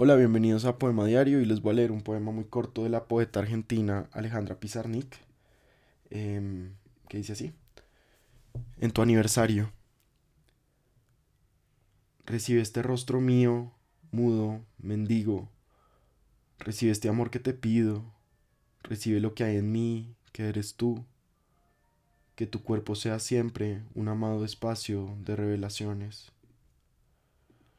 Hola, bienvenidos a Poema Diario y les voy a leer un poema muy corto de la poeta argentina Alejandra Pizarnik, em, que dice así. En tu aniversario, recibe este rostro mío, mudo, mendigo, recibe este amor que te pido, recibe lo que hay en mí, que eres tú, que tu cuerpo sea siempre un amado espacio de revelaciones.